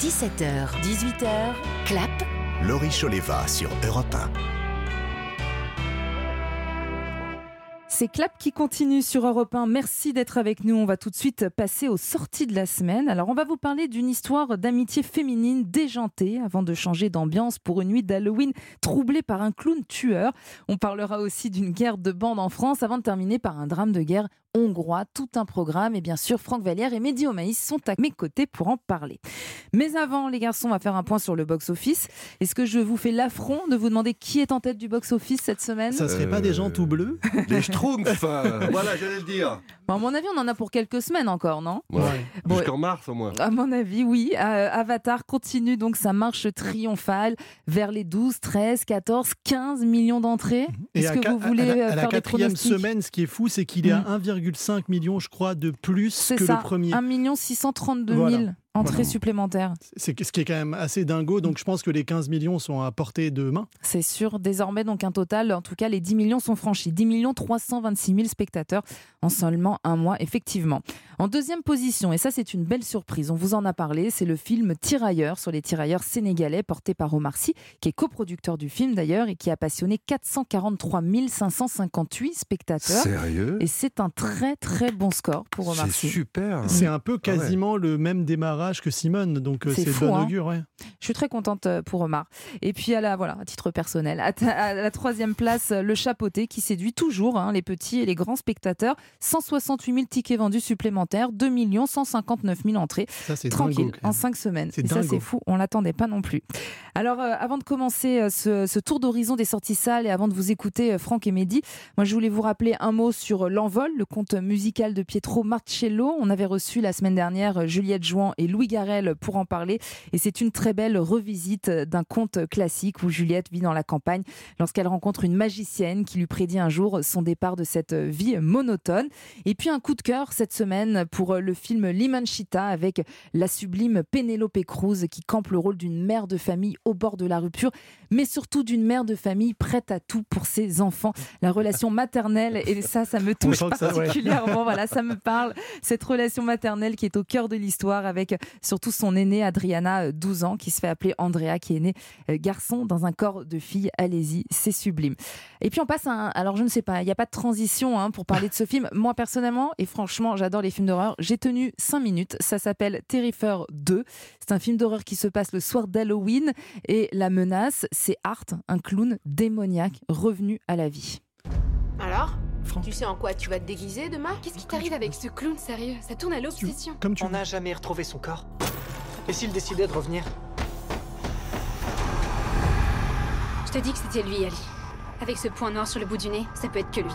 17h, 18h, clap. Laurie Choleva sur Europe 1. C'est Clap qui continue sur Europe 1. Merci d'être avec nous. On va tout de suite passer aux sorties de la semaine. Alors, on va vous parler d'une histoire d'amitié féminine déjantée avant de changer d'ambiance pour une nuit d'Halloween troublée par un clown tueur. On parlera aussi d'une guerre de bande en France avant de terminer par un drame de guerre hongrois, tout un programme. Et bien sûr, Franck Vallière et Mehdi Omaïs sont à mes côtés pour en parler. Mais avant, les garçons, on va faire un point sur le box-office. Est-ce que je vous fais l'affront de vous demander qui est en tête du box-office cette semaine? Ça serait pas des gens tout bleus? Euh, Voilà, j'allais le dire. Bon, À mon avis, on en a pour quelques semaines encore, non Ouais. Bon, Jusqu'en mars au moins. À mon avis, oui. Euh, Avatar continue donc sa marche triomphale vers les 12, 13, 14, 15 millions d'entrées. Et Est-ce que vous voulez à la, euh, à la faire quatrième semaine, ce qui est fou, c'est qu'il est à 1,5 million, je crois, de plus C'est que ça, le premier. 1 632 000 Voilà. Entrées Voilà. supplémentaires. C'est ce qui est quand même assez dingo. Donc je pense que les 15 millions sont à portée de main. C'est sûr. Désormais, donc un total, en tout cas, les 10 millions sont franchis. 10 millions 326 000 spectateurs en seulement un mois, effectivement. En deuxième position, et ça c'est une belle surprise, on vous en a parlé, c'est le film Tirailleurs sur les tirailleurs sénégalais porté par Omar Sy, qui est coproducteur du film d'ailleurs et qui a passionné 443 558 spectateurs. Sérieux? Et c'est un très très bon score pour Omar C'est Sy. super. C'est un peu quasiment le même démarrage que Simone. Donc euh, C'est fou, bon hein. augure. Ouais. Je suis très contente euh, pour Omar. Et puis à la voilà, à titre personnel, à, ta- à la troisième place, euh, le chapeauté qui séduit toujours hein, les petits et les grands spectateurs. 168 000 tickets vendus supplémentaires, 2 159 000 entrées. Ça, c'est Tranquille, dingo. en même. 5 semaines. Et ça, c'est fou, on l'attendait pas non plus. Alors, euh, avant de commencer ce, ce tour d'horizon des sorties salles et avant de vous écouter, Franck et Mehdi, moi, je voulais vous rappeler un mot sur L'Envol, le conte musical de Pietro Marcello. On avait reçu la semaine dernière Juliette Jouan et Louis Garrel pour en parler. Et c'est une très belle revisite d'un conte classique où Juliette vit dans la campagne lorsqu'elle rencontre une magicienne qui lui prédit un jour son départ de cette vie monotone. Et puis un coup de cœur cette semaine pour le film Limanchita avec la sublime Penelope Cruz qui campe le rôle d'une mère de famille au bord de la rupture, mais surtout d'une mère de famille prête à tout pour ses enfants. La relation maternelle, et ça, ça me touche que ça, ouais. particulièrement. Voilà, ça me parle. Cette relation maternelle qui est au cœur de l'histoire avec surtout son aînée Adriana, euh, 12 ans, qui se fait appeler Andrea, qui est née euh, garçon dans un corps de fille. Allez-y, c'est sublime. Et puis on passe à un... Alors je ne sais pas, il n'y a pas de transition hein, pour parler de ce film. Moi personnellement, et franchement j'adore les films d'horreur, j'ai tenu 5 minutes. Ça s'appelle Terrifier 2. C'est un film d'horreur qui se passe le soir d'Halloween. Et la menace, c'est Art, un clown démoniaque revenu à la vie. Alors? Franck. Tu sais en quoi tu vas te déguiser demain? Qu'est-ce qui t'arrive avec ce clown sérieux? Ça tourne à l'obsession. Comme tu On n'a jamais retrouvé son corps. Et s'il décidait de revenir? Je te dis que c'était lui, Ali. Avec ce point noir sur le bout du nez, ça peut être que lui.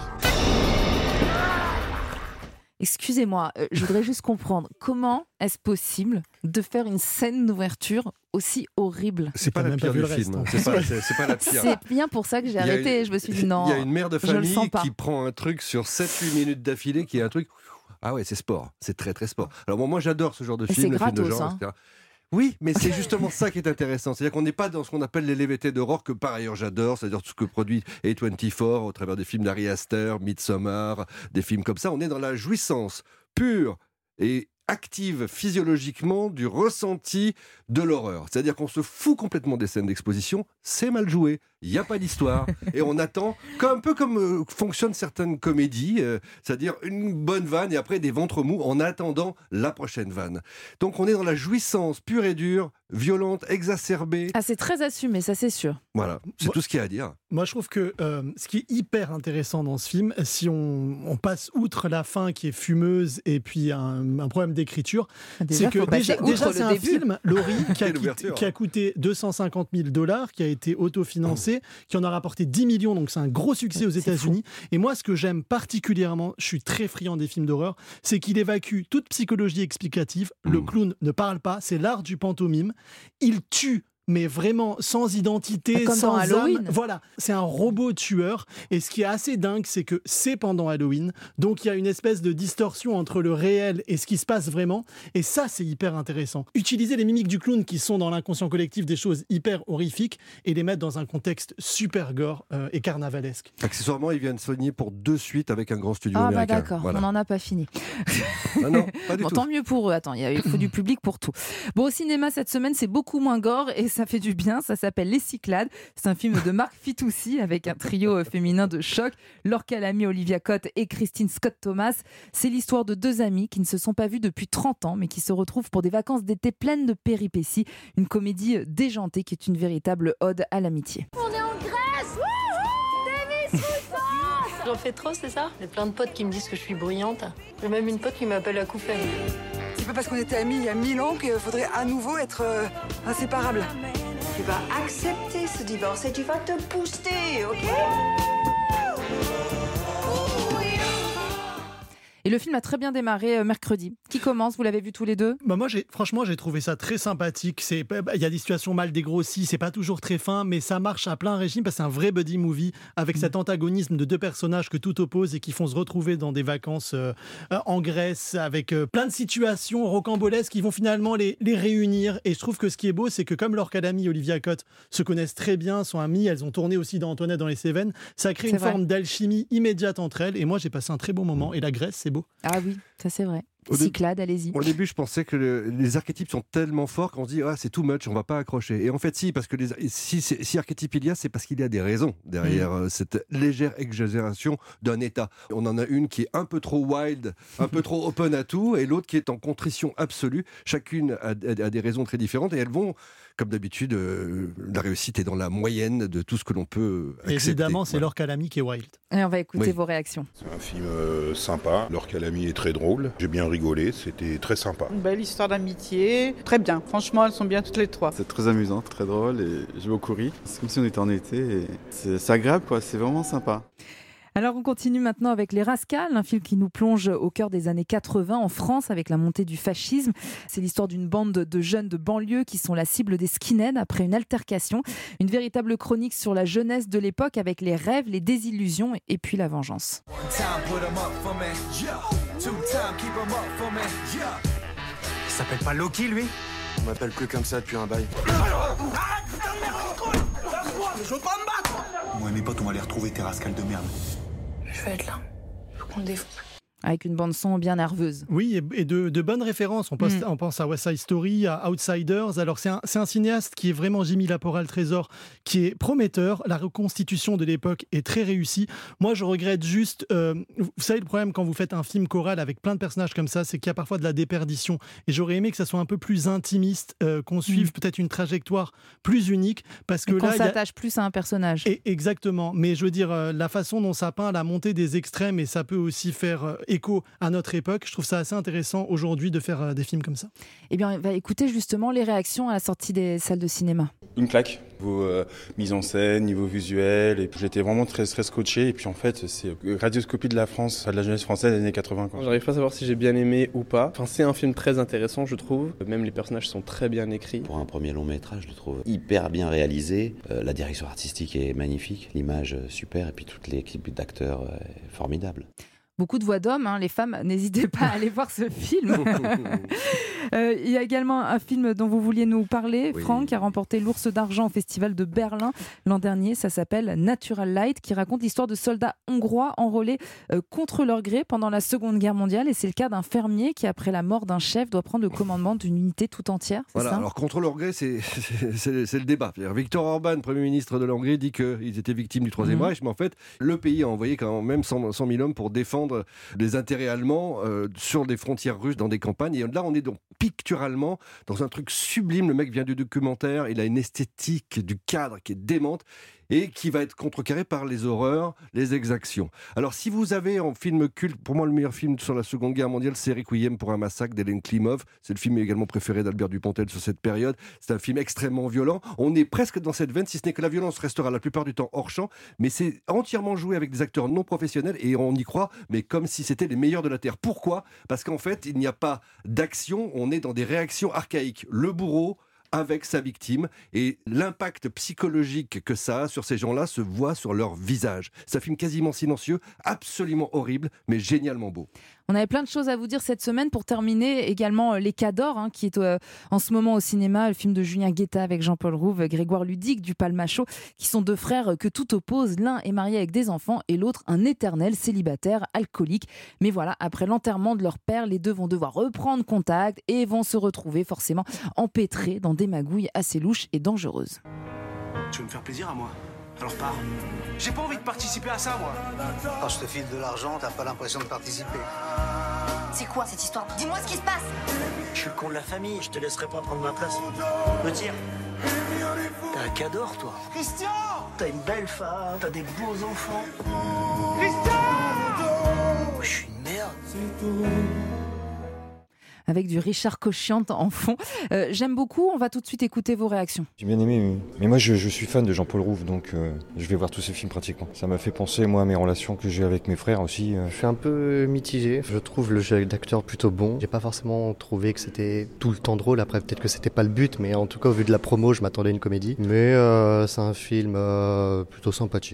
Excusez-moi, euh, je voudrais juste comprendre comment est-ce possible de faire une scène d'ouverture aussi horrible C'est pas T'as la même pire pas du film. hein. C'est pas, c'est- c'est pas la pire. C'est bien pour ça que j'ai arrêté. une- Je me suis dit non. Il y a une mère de famille sens pas. qui prend un truc sur 7-8 minutes d'affilée qui est un truc. Ah ouais, c'est sport. C'est très très sport. Alors bon, moi j'adore ce genre de film, c'est les films de gratos, genre, hein. etc. Oui, mais c'est justement ça qui est intéressant. C'est-à-dire qu'on n'est pas dans ce qu'on appelle les lévétés d'horreur, que par ailleurs j'adore, c'est-à-dire tout ce que produit A24 au travers des films d'Ari Aster, Midsommar, des films comme ça. On est dans la jouissance pure et active physiologiquement du ressenti de l'horreur. C'est-à-dire qu'on se fout complètement des scènes d'exposition, c'est mal joué, il n'y a pas d'histoire, et on attend, comme, un peu comme euh, fonctionnent certaines comédies, euh, c'est-à-dire une bonne vanne et après des ventres mous en attendant la prochaine vanne. Donc on est dans la jouissance pure et dure, violente, exacerbée. Ah, c'est très assumé, ça c'est sûr. Voilà, c'est tout ce qu'il y a à dire. Moi, je trouve que euh, ce qui est hyper intéressant dans ce film, si on, on passe outre la fin qui est fumeuse et puis un, un problème d'écriture, Déjà, c'est que déjà, c'est un film, Laurie, a, qui a coûté 250 000 dollars, qui a été autofinancé, qui en a rapporté 10 millions, donc c'est un gros succès aux États-Unis. Et moi, ce que j'aime particulièrement, je suis très friand des films d'horreur, c'est qu'il évacue toute psychologie explicative. Le Mm. clown ne parle pas, c'est l'art du pantomime. Il tue mais vraiment sans identité, Comme sans dans Halloween. âme. Voilà, c'est un robot tueur. Et ce qui est assez dingue, c'est que c'est pendant Halloween, donc il y a une espèce de distorsion entre le réel et ce qui se passe vraiment. Et ça, c'est hyper intéressant. Utiliser les mimiques du clown qui sont dans l'inconscient collectif des choses hyper horrifiques et les mettre dans un contexte super gore euh, et carnavalesque. Accessoirement, ils viennent soigner pour deux suites avec un grand studio Ah bah américain. d'accord, Voilà. on n'en a pas fini. Ah non, pas du Bon, tout. tant mieux pour eux. Attends, il faut du public pour tout. Bon, au cinéma cette semaine, c'est beaucoup moins gore et ça fait du bien. Ça s'appelle Les Cyclades. C'est un film de Marc Fitoussi avec un trio euh, féminin de choc. Laure Calamy, Olivia Cotte et Christine Scott Thomas. C'est l'histoire de deux amies qui ne se sont pas vues depuis 30 ans mais qui se retrouvent pour des vacances d'été pleines de péripéties. Une comédie euh, déjantée qui est une véritable ode à l'amitié. J'en fais trop, c'est ça? J'ai plein de potes qui me disent que je suis bruyante. J'ai même une pote qui m'appelle la couffaine. C'est pas parce qu'on était amis il y a mille ans qu'il faudrait à nouveau être euh, inséparables. Tu vas accepter ce divorce et tu vas te booster, ok? Et le film a très bien démarré euh, mercredi. Qui commence Vous l'avez vu tous les deux? Bah moi, franchement, j'ai trouvé ça très sympathique. C'est, bah, il y a des situations mal dégrossies, c'est pas toujours très fin, mais ça marche à plein régime parce que c'est un vrai buddy movie avec cet antagonisme de deux personnages que tout oppose et qui font se retrouver dans des vacances euh, euh, en Grèce avec euh, plein de situations rocambolesques qui vont finalement les, les réunir. Et je trouve que ce qui est beau, c'est que comme Calamy et Olivia Cotte se connaissent très bien, sont amies, elles ont tourné aussi dans Antoinette dans les Cévennes, ça crée une vrai. forme d'alchimie immédiate entre elles. Et moi, j'ai passé un très bon moment. Et la Grèce, c'est Ah oui, ça c'est vrai. Au Cyclade, allez-y. Au début, je pensais que le- les archétypes sont tellement forts qu'on se dit ah, c'est too much, on va pas accrocher. Et en fait, si, parce que les, si, c'est- si archétype il y a, c'est parce qu'il y a des raisons derrière euh, cette légère exagération d'un état. On en a une qui est un peu trop wild, un peu trop open à tout, et l'autre qui est en contrition absolue. Chacune a, a- a des raisons très différentes et elles vont, comme d'habitude, euh, la réussite est dans la moyenne de tout ce que l'on peut accepter. Évidemment, c'est Calamy qui est wild. Et on va écouter Oui. vos réactions. C'est un film euh, sympa. Leur calami est très drôle. J'ai bien rigolé. C'était très sympa. Une belle histoire d'amitié. Très bien. Franchement, elles sont bien toutes les trois. C'est très amusant, très drôle et j'ai beaucoup ri. C'est comme si on était en été et c'est c'est agréable quoi, c'est vraiment sympa. Alors on continue maintenant avec Les Rascals, un film qui nous plonge au cœur des années 80 en France avec la montée du fascisme. C'est l'histoire d'une bande de jeunes de banlieue qui sont la cible des skinheads après une altercation. Une véritable chronique sur la jeunesse de l'époque avec les rêves, les désillusions et puis la vengeance. Il s'appelle pas Loki, lui? On m'appelle plus comme ça depuis un bail. Moi et mes potes, on va aller retrouver tes rascals de merde. Je vais être là. Faut qu'on le défonce. Avec une bande son bien nerveuse. Oui, et et de, de bonnes références. On pense, Mm. on pense à West Side Story, à Outsiders. Alors, c'est un, cinéaste qui est vraiment Jimmy Laporal Trésor, qui est prometteur. La reconstitution de l'époque est très réussie. Moi, je regrette juste. euh, vous savez, le problème quand vous faites un film choral avec plein de personnages comme ça, c'est qu'il y a parfois de la déperdition. Et j'aurais aimé que ça soit un peu plus intimiste, euh, qu'on suive peut-être une trajectoire plus unique. Parce que Et là, a- s'attache plus à un personnage. et exactement. Mais je veux dire, euh, la façon dont ça peint la montée des extrêmes, et ça peut aussi faire euh, écho à notre époque, je trouve ça assez intéressant aujourd'hui de faire euh, des films comme ça. Eh bien, on va écouter justement les réactions à la sortie des salles de cinéma. Une claque, niveau euh, mise en scène, niveau visuel, et puis j'étais vraiment très, très scotché. Et puis en fait, c'est euh, radioscopie de la France, de la jeunesse française des années 80. Quoi. J'arrive pas à savoir si j'ai bien aimé ou pas. Enfin, c'est un film très intéressant, je trouve. Même les personnages sont très bien écrits. Pour un premier long métrage, je le trouve hyper bien réalisé. Euh, la direction artistique est magnifique, l'image super, et puis toute l'équipe d'acteurs est formidable. Beaucoup de voix d'hommes, hein, les femmes, n'hésitez pas à aller voir ce film. Euh, Il y a également un film dont vous vouliez nous parler, Oui. Franck, qui a remporté l'Ours d'Argent au Festival de Berlin l'an dernier. Ça s'appelle Natural Light, qui raconte l'histoire de soldats hongrois enrôlés euh, contre leur gré pendant la Seconde Guerre mondiale. Et c'est le cas d'un fermier qui, après la mort d'un chef, doit prendre le commandement d'une unité tout entière. Voilà, ça? alors contre leur gré, c'est le débat. Victor Orban, Premier ministre de la Hongrie, dit qu'ils étaient victimes du Troisième Mhm. Reich, mais en fait, le pays a envoyé quand même 100, 100 000 hommes pour défendre les intérêts allemands euh, sur des frontières russes dans des campagnes. Et là, on est donc picturalement dans un truc sublime. Le mec vient du documentaire, il a une esthétique du cadre qui est démente et qui va être contrecarré par les horreurs, les exactions. Alors, si vous avez en film culte, pour moi, le meilleur film sur la Seconde Guerre mondiale, c'est Requiem pour un massacre d'Hélène Klimov. C'est le film également préféré d'Albert Dupontel sur cette période. C'est un film extrêmement violent. On est presque dans cette veine, si ce n'est que la violence restera la plupart du temps hors champ, mais c'est entièrement joué avec des acteurs non professionnels et on y croit, mais comme si c'était les meilleurs de la Terre. Pourquoi? Parce qu'en fait, il n'y a pas d'action, on est dans des réactions archaïques. Le bourreau avec sa victime et l'impact psychologique que ça a sur ces gens-là se voit sur leur visage. C'est un film quasiment silencieux, absolument horrible, mais génialement beau. On avait plein de choses à vous dire cette semaine. Pour terminer, également euh, Les Cadors, hein, qui est euh, en ce moment au cinéma, le film de Julien Guetta avec Jean-Paul Rouve, Grégoire Ludic du Palmacho, qui sont deux frères que tout oppose. L'un est marié avec des enfants et l'autre un éternel célibataire alcoolique. Mais voilà, après l'enterrement de leur père, les deux vont devoir reprendre contact et vont se retrouver forcément empêtrés dans des magouilles assez louches et dangereuses. Tu veux me faire plaisir à moi? Alors pars. J'ai pas envie de participer à ça, moi. Quand je te file de l'argent, t'as pas l'impression de participer. C'est quoi cette histoire? Dis-moi ce qui se passe Je suis le con de la famille, je te laisserai pas prendre ma place. Me dire. T'as un cador, toi? Christian T'as une belle femme, t'as des beaux enfants. Christian Je suis une merde avec du Richard Cochiante en fond. Euh, J'aime beaucoup, on va tout de suite écouter vos réactions. J'ai bien aimé, mais moi je, je, suis fan de Jean-Paul Rouve, donc euh, je vais voir tous ces films pratiquement. Ça m'a fait penser moi à mes relations que j'ai avec mes frères aussi. Euh. Je suis un peu mitigé, je trouve le jeu d'acteur plutôt bon. J'ai pas forcément trouvé que c'était tout le temps drôle, après peut-être que c'était pas le but, mais en tout cas au vu de la promo je m'attendais à une comédie. Mais euh, c'est un film plutôt sympathique.